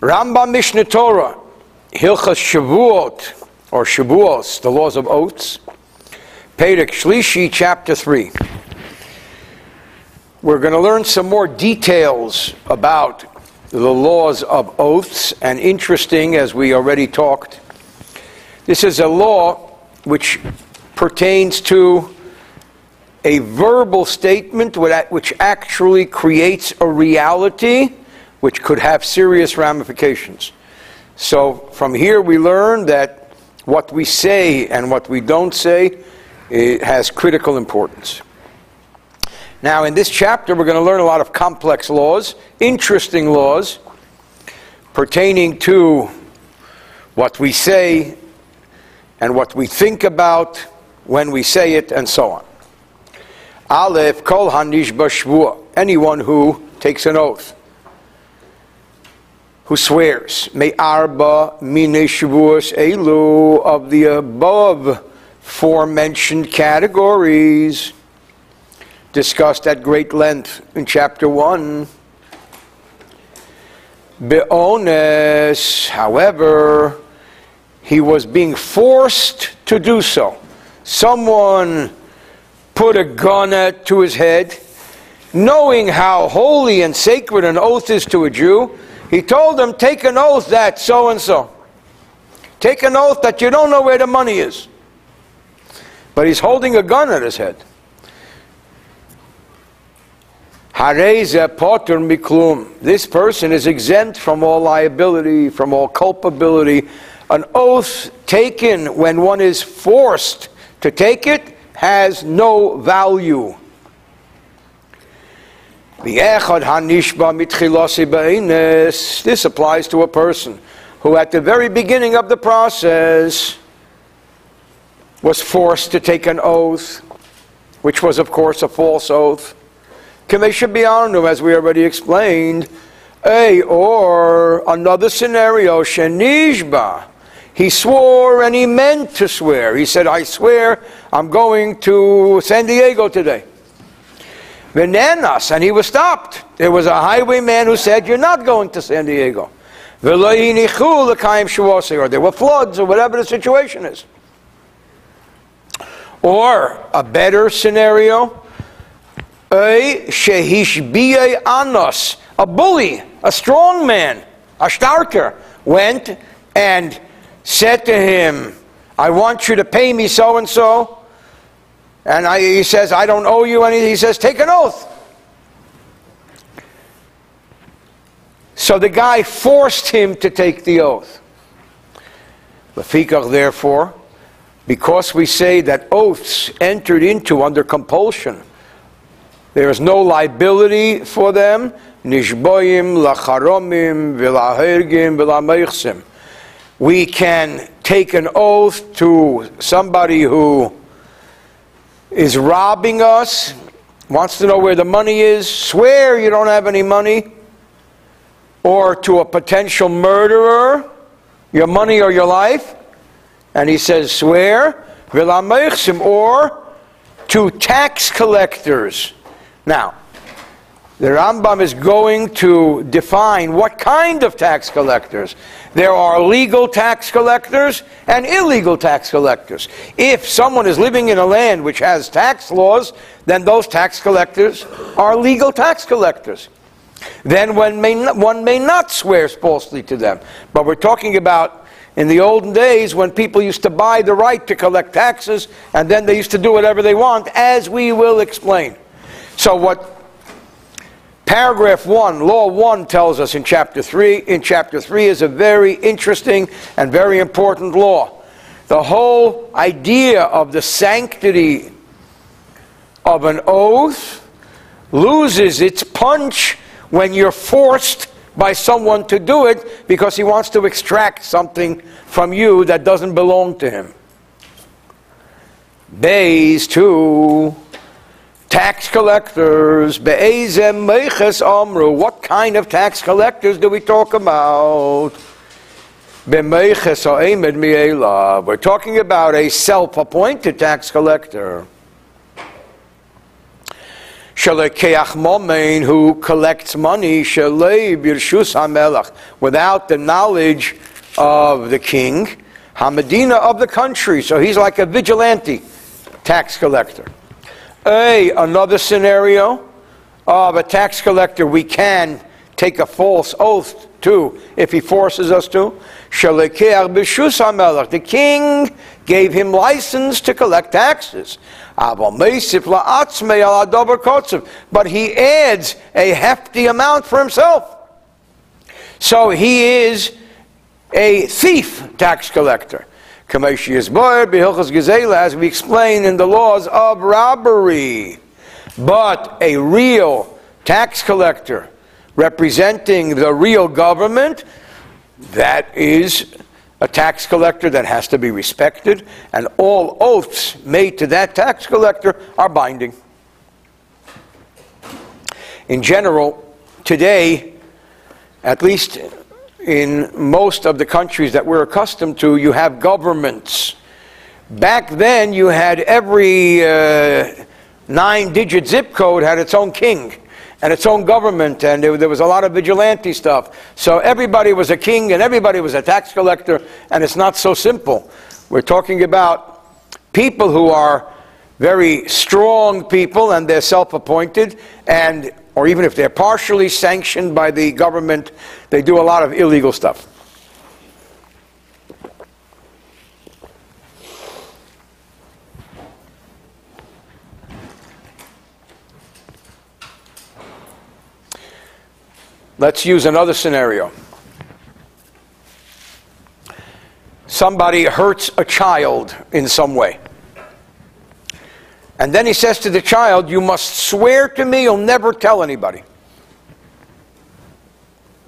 Rambam Mishneh Torah, Hilchas Shavuot, or Shavuos, the laws of oaths, Perek Shlishi, chapter 3. We're going to learn some more details about the laws of oaths, and interesting, as we already talked, this is a law which pertains to a verbal statement which actually creates a reality which could have serious ramifications. So from here we learn that what we say and what we don't say has critical importance. Now, in this chapter, we're going to learn a lot of complex laws, interesting laws pertaining to what we say and what we think about when we say it, and so on. Aleph, kol hanish anyone who takes an oath, who swears, may arba mine elu of the above forementioned categories discussed at great length in chapter 1. Be'ones, however, he was being forced to do so. Someone put a gun to his head, knowing how holy and sacred an oath is to a Jew, he told them, Take an oath that so and so. Take an oath that you don't know where the money is. But he's holding a gun at his head. This person is exempt from all liability, from all culpability. An oath taken when one is forced to take it has no value. This applies to a person who, at the very beginning of the process, was forced to take an oath, which was, of course, a false oath. Kamesha as we already explained. A or another scenario, Shenishba. He swore and he meant to swear. He said, I swear I'm going to San Diego today. Venenas, and he was stopped. There was a highwayman who said, You're not going to San Diego. Or there were floods or whatever the situation is. Or a better scenario, anos, a bully, a strong man, a starker, went and said to him, I want you to pay me so and so. And I, he says, I don't owe you anything. He says, take an oath. So the guy forced him to take the oath. Lafikach, therefore, because we say that oaths entered into under compulsion, there is no liability for them. Nishboyim, lacharomim, vilahergim, vilameichsim. We can take an oath to somebody who is robbing us, wants to know where the money is, swear you don't have any money, or to a potential murderer, your money or your life, and he says, swear, or to tax collectors. Now, the Rambam is going to define what kind of tax collectors. There are legal tax collectors and illegal tax collectors. If someone is living in a land which has tax laws, then those tax collectors are legal tax collectors. Then one may not, one may not swear falsely to them. But we're talking about in the olden days when people used to buy the right to collect taxes and then they used to do whatever they want, as we will explain. So, what paragraph 1, law 1 tells us in chapter 3, in chapter 3 is a very interesting and very important law. The whole idea of the sanctity of an oath loses its punch when you're forced by someone to do it because he wants to extract something from you that doesn't belong to him. Bays 2 tax collectors. amru. What kind of tax collectors do we talk about? We're talking about a self-appointed tax collector. Who collects money, without the knowledge of the king, hamadina of the country. So he's like a vigilante tax collector. A, another scenario of a tax collector we can take a false oath to if he forces us to. The king gave him license to collect taxes. But he adds a hefty amount for himself. So he is a thief tax collector. As we explain in the laws of robbery. But a real tax collector representing the real government, that is a tax collector that has to be respected, and all oaths made to that tax collector are binding. In general, today, at least in most of the countries that we're accustomed to, you have governments. Back then, you had every uh, nine digit zip code had its own king and its own government, and there, there was a lot of vigilante stuff. So everybody was a king and everybody was a tax collector, and it's not so simple. We're talking about people who are very strong people and they're self appointed, and or even if they're partially sanctioned by the government, they do a lot of illegal stuff. Let's use another scenario. Somebody hurts a child in some way. And then he says to the child, You must swear to me you'll never tell anybody.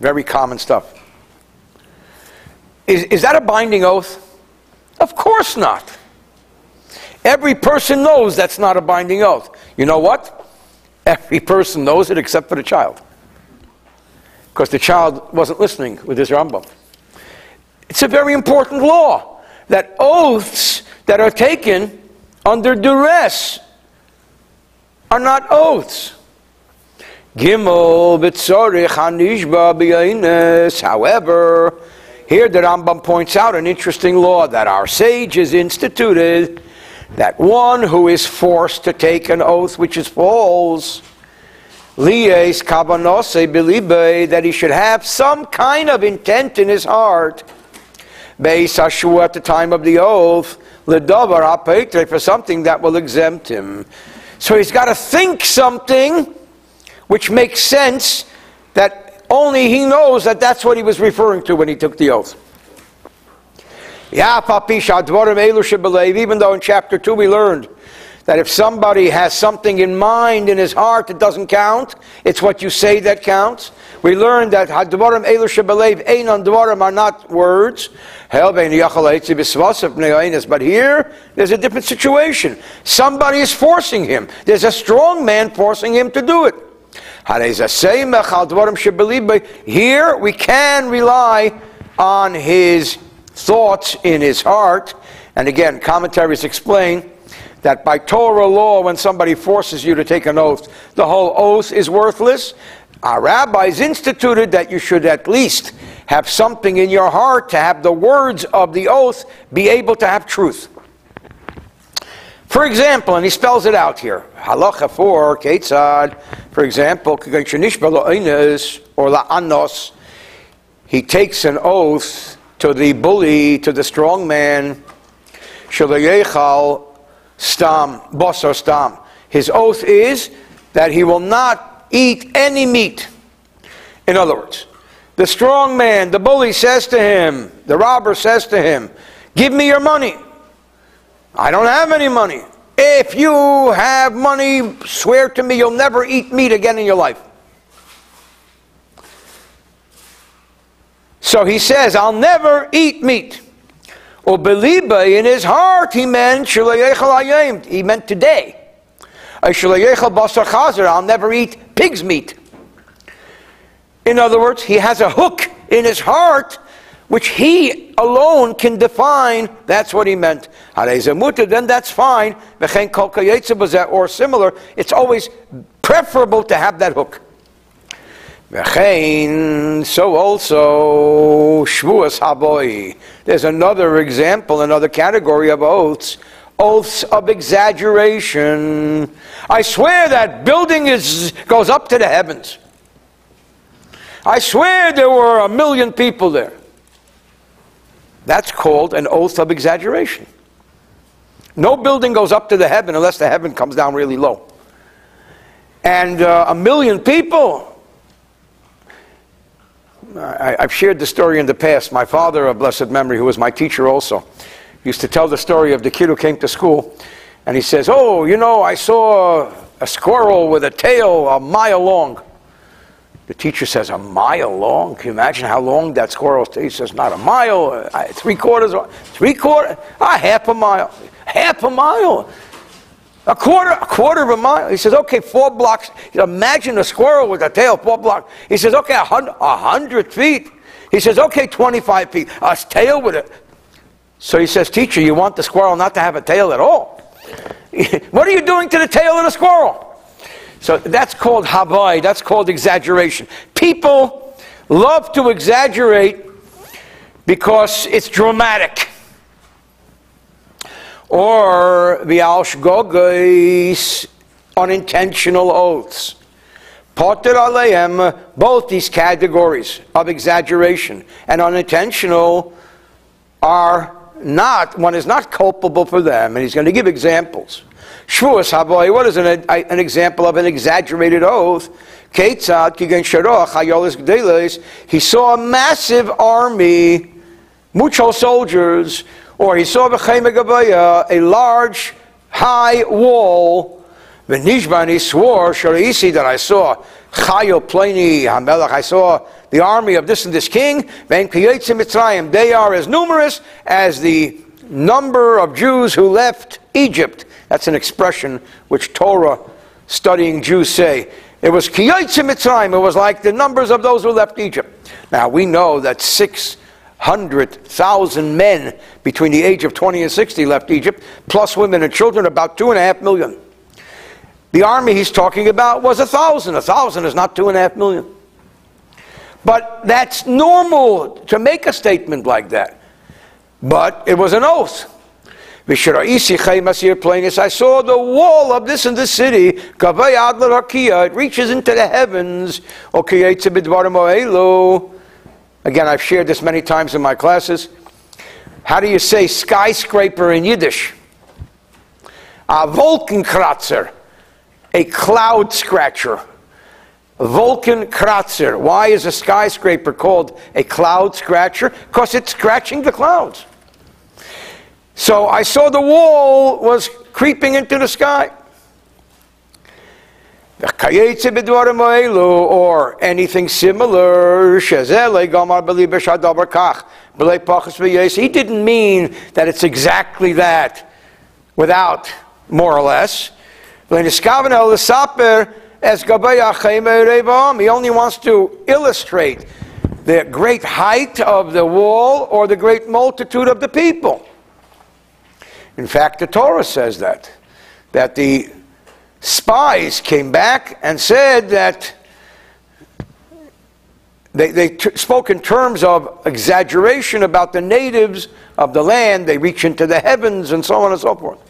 Very common stuff. Is, is that a binding oath? Of course not. Every person knows that's not a binding oath. You know what? Every person knows it except for the child. Because the child wasn't listening with his Rambam. It's a very important law that oaths that are taken under duress are not oaths. Gimel b'tzorich hanishba b'yaines. However, here the Rambam points out an interesting law that our sages instituted that one who is forced to take an oath which is false, lies kabanose belibe, that he should have some kind of intent in his heart, beis at the time of the oath, ledavar apetre for something that will exempt him. So he's got to think something which makes sense that only he knows that that's what he was referring to when he took the oath. Even though in chapter 2 we learned that if somebody has something in mind in his heart, that doesn't count. It's what you say that counts. We learned that hadvarim elu shebelev einon dvarim are not words. But here, there's a different situation. Somebody is forcing him. There's a strong man forcing him to do it. Here, we can rely on his thoughts in his heart. And again, commentaries explain that by Torah law, when somebody forces you to take an oath, the whole oath is worthless. Our rabbis instituted that you should at least have something in your heart to have the words of the oath be able to have truth. For example, and he spells it out here, halacha 4, ketzad, for example, or la la'anos, he takes an oath to the bully, to the strong man, shalayechal stam, bosor stam. His oath is that he will not eat any meat. In other words, the strong man, the bully says to him, the robber says to him, Give me your money. I don't have any money. If you have money, swear to me you'll never eat meat again in your life. So he says, I'll never eat meat. Or believe in his heart, he meant, he meant today. I'll never eat pig's meat. In other words, he has a hook in his heart which he alone can define. That's what he meant. Then that's fine. Or similar. It's always preferable to have that hook. So also, Shvuas Haboy. There's another example, another category of oaths. Oaths of exaggeration. I swear that building is, goes up to the heavens. I swear there were a million people there. That's called an oath of exaggeration. No building goes up to the heaven unless the heaven comes down really low. And uh, a million people, I, have shared the story in the past. My father, of blessed memory, who was my teacher also, used to tell the story of the kid who came to school, and he says, "Oh, you know, I saw a squirrel with a tail a mile long." The teacher says, "A mile long? Can you imagine how long that squirrel's tail?" He says, "Not a mile, three quarters, three quarter, ah, half a mile, half a mile." A quarter, a quarter of a mile. He says, okay, four blocks. Imagine a squirrel with a tail, four blocks. He says, okay, a hundred, a hundred feet. He says, okay, 25 feet. A tail with it. So he says, teacher, you want the squirrel not to have a tail at all. what are you doing to the tail of the squirrel? So that's called havai, that's called exaggeration. People love to exaggerate because it's dramatic or v'al unintentional oaths. Potter aleim, both these categories of exaggeration and unintentional are not, one is not culpable for them, and he's going to give examples. Shvuas haboy, what is an, an example of an exaggerated oath? Ketzad kigen sharoch He saw a massive army, mucho soldiers, or he saw a large, high wall. V'nishba, and he swore, Sharaisi, that I saw Chayo Pliny Hamelach, I saw the army of this and this king, they are as numerous as the number of Jews who left Egypt. That's an expression which Torah studying Jews say. It was Mitzrayim, it was like the numbers of those who left Egypt. Now we know that 600,000 men between the age of 20 and 60 left Egypt, plus women and children, about two and a half million. The army he's talking about was a thousand. A thousand is not two and a half million. But that's normal to make a statement like that. But it was an oath. I saw the wall of this and this city. It reaches into the heavens. Again, I've shared this many times in my classes. How do you say skyscraper in Yiddish? A Wolkenkratzer, a cloud scratcher. Wolkenkratzer. Why is a skyscraper called a cloud scratcher? Because it's scratching the clouds. So I saw the wall was creeping into the sky or anything similar. He didn't mean that it's exactly that without more or less. He only wants to illustrate the great height of the wall or the great multitude of the people. In fact, the Torah says that, that the spies came back and said that they, they t- spoke in terms of exaggeration about the natives of the land. They reach into the heavens and so on and so forth.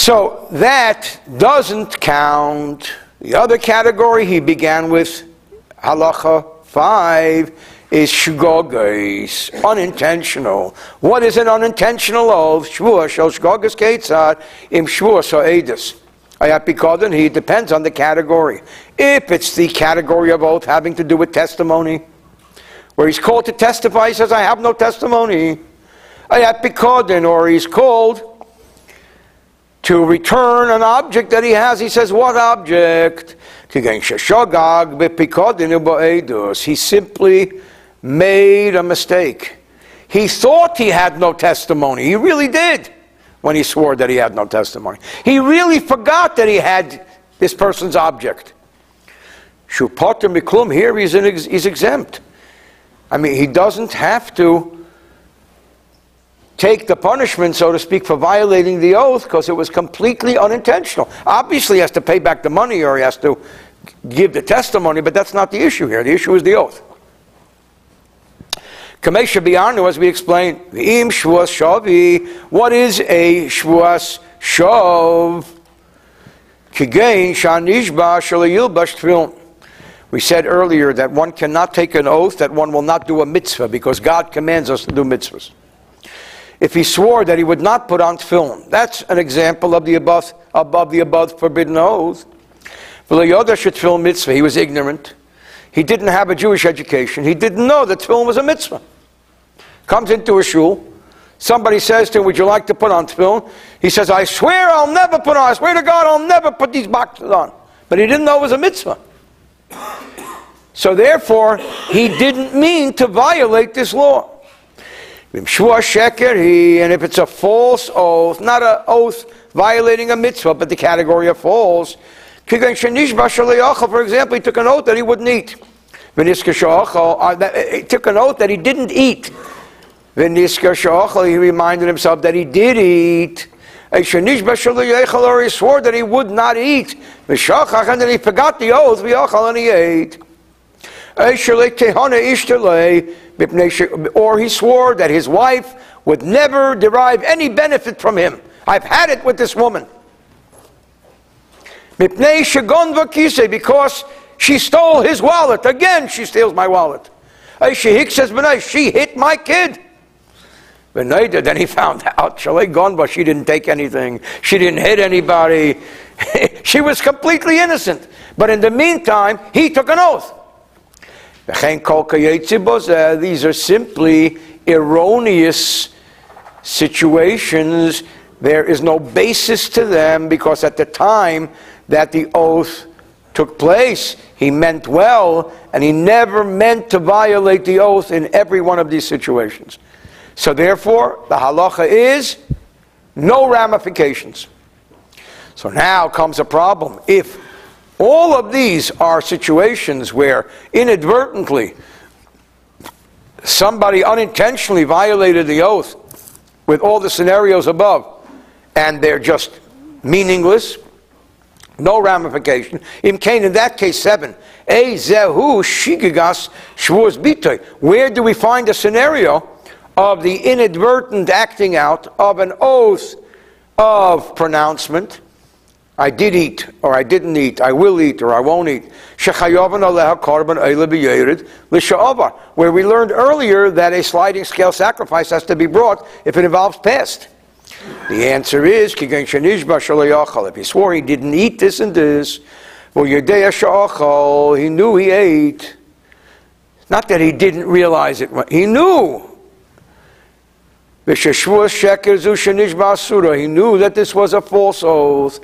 So that doesn't count. The other category he began with, halacha 5, is shugogis, unintentional. What is an unintentional oath? Shvua shel shgogas ketzad im shvua so'edis. Ayapikodan, he depends on the category. If it's the category of oath having to do with testimony, where he's called to testify, he says, I have no testimony. Ayapikodan, or he's called to return an object that he has. He says, What object? He simply made a mistake. He thought he had no testimony. He really did when he swore that he had no testimony. He really forgot that he had this person's object. Shupater miklum, here he's, he's exempt. I mean, he doesn't have to take the punishment, so to speak, for violating the oath because it was completely unintentional. Obviously, he has to pay back the money or he has to give the testimony, but that's not the issue here. The issue is the oath. Kamesha Biarnu, as we explained, Im Shvuas Shavi, what is a Shvuas Shav? Kigain Shanishba Shalayilbash Tfilin. We said earlier that one cannot take an oath that one will not do a mitzvah because God commands us to do mitzvahs. If he swore that he would not put on tefillin, that's an example of the above, above the above forbidden oath. Mitzvah. He was ignorant. He didn't have a Jewish education. He didn't know that tefillin was a mitzvah. Comes into a shul. Somebody says to him, Would you like to put on tefillin? He says, I swear I'll never put on. I swear to God I'll never put these boxes on. But he didn't know it was a mitzvah. So therefore, he didn't mean to violate this law. And if it's a false oath, not an oath violating a mitzvah, but the category of false, for example, he took an oath that he wouldn't eat. Uh, he took an oath that he didn't eat. He reminded himself that he did eat. He swore that he would not eat. And then he forgot the oath, and he ate. Or he swore that his wife would never derive any benefit from him. I've had it with this woman. Because she stole his wallet. Again, she steals my wallet. She hit my kid. Then he found out. She didn't take anything. She didn't hit anybody. she was completely innocent. But in the meantime, he took an oath. These are simply erroneous situations. There is no basis to them because at the time that the oath took place, he meant well, and he never meant to violate the oath in every one of these situations. So therefore, the halacha is no ramifications. So now comes a problem. If all of these are situations where inadvertently somebody unintentionally violated the oath with all the scenarios above, and they're just meaningless, no ramification. In Cain, in that case, seven. A zehu shigigas shvuz bitoy. Where do we find a scenario of the inadvertent acting out of an oath of pronouncement? I did eat, or I didn't eat, I will eat, or I won't eat. Where we learned earlier that a sliding scale sacrifice has to be brought if it involves past. The answer is, if he swore he didn't eat this and this, he knew he ate. Not that he didn't realize it, he knew. He knew that this was a false oath.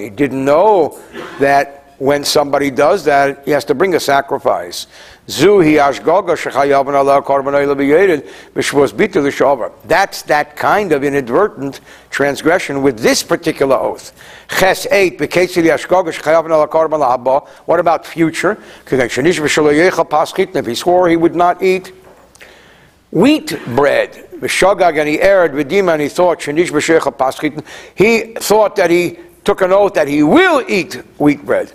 He didn't know that when somebody does that, he has to bring a sacrifice. That's that kind of inadvertent transgression with this particular oath. Ches 8, what about future? If he swore he would not eat wheat bread, V'shagag, and he erred, V'dima, and he thought, he thought that he took an oath that he will eat wheat bread.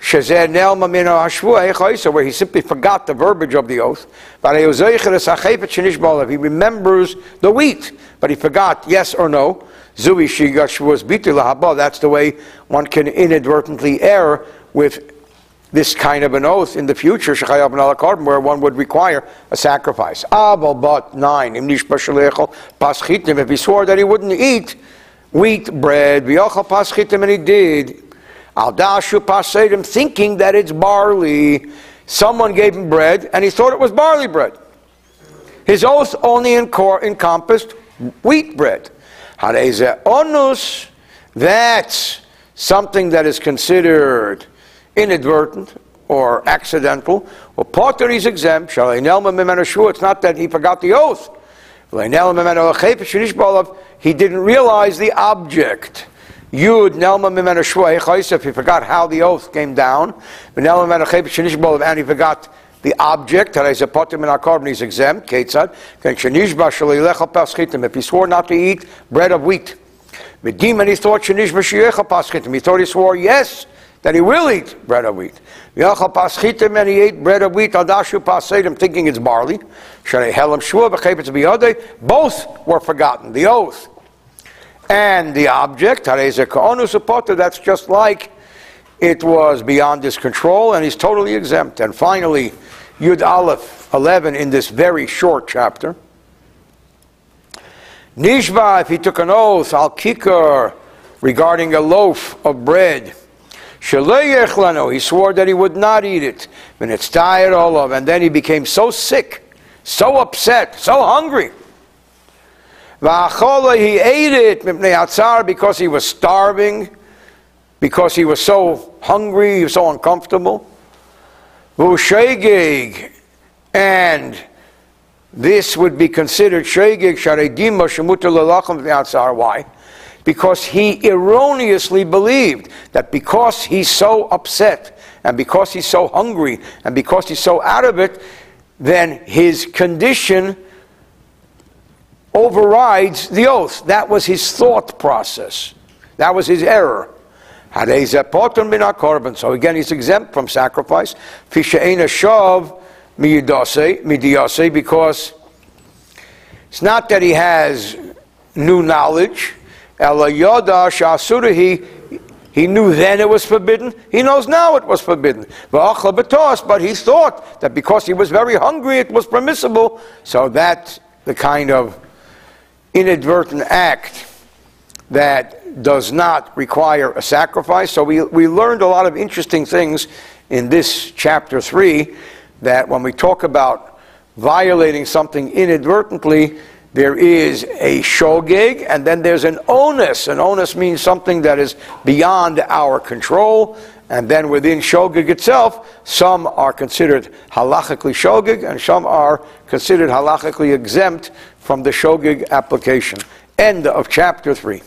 Ha'ashvu eh, where he simply forgot the verbiage of the oath. He remembers the wheat, but he forgot yes or no. That's the way one can inadvertently err with this kind of an oath in the future, where one would require a sacrifice. but nine, if he swore that he wouldn't eat wheat bread, and he did, al thinking that it's barley. Someone gave him bread, and he thought it was barley bread. His oath only encompassed wheat bread. Onus, that's something that is considered inadvertent or accidental. Well, Potter is exempt. It's not that he forgot the oath. He didn't realize the object. Yud Nelma Mimena If he forgot how the oath came down, and he forgot the object, he's exempt, if he swore not to eat bread of wheat. He thought he swore yes, that he will eat bread of wheat. And he ate bread of wheat, thinking it's barley. Both were forgotten, the oath and the object, that's just like it was beyond his control, and he's totally exempt. And finally, Yud Aleph 11 in this very short chapter. Nishba, if he took an oath, al kikar, regarding a loaf of bread. He swore that he would not eat it. And it's tired all of, and then he became so sick, so upset, so hungry. He ate it because he was starving, because he was so hungry, he was so uncomfortable. And this would be considered shegig sharedima v'atzar. Why? Because he erroneously believed that because he's so upset and because he's so hungry and because he's so out of it, then his condition overrides the oath. That was his thought process. That was his error. So again, he's exempt from sacrifice. because it's not that he has new knowledge. He knew then it was forbidden. He knows now it was forbidden. But he thought that because he was very hungry, it was permissible. So that's the kind of inadvertent act that does not require a sacrifice. So we, we learned a lot of interesting things in this chapter 3 that when we talk about violating something inadvertently, there is a shogeg and then there's an onus. An onus means something that is beyond our control. And then within shogeg itself, some are considered halachically shogeg and some are considered halachically exempt from the shogeg application. End of chapter 3.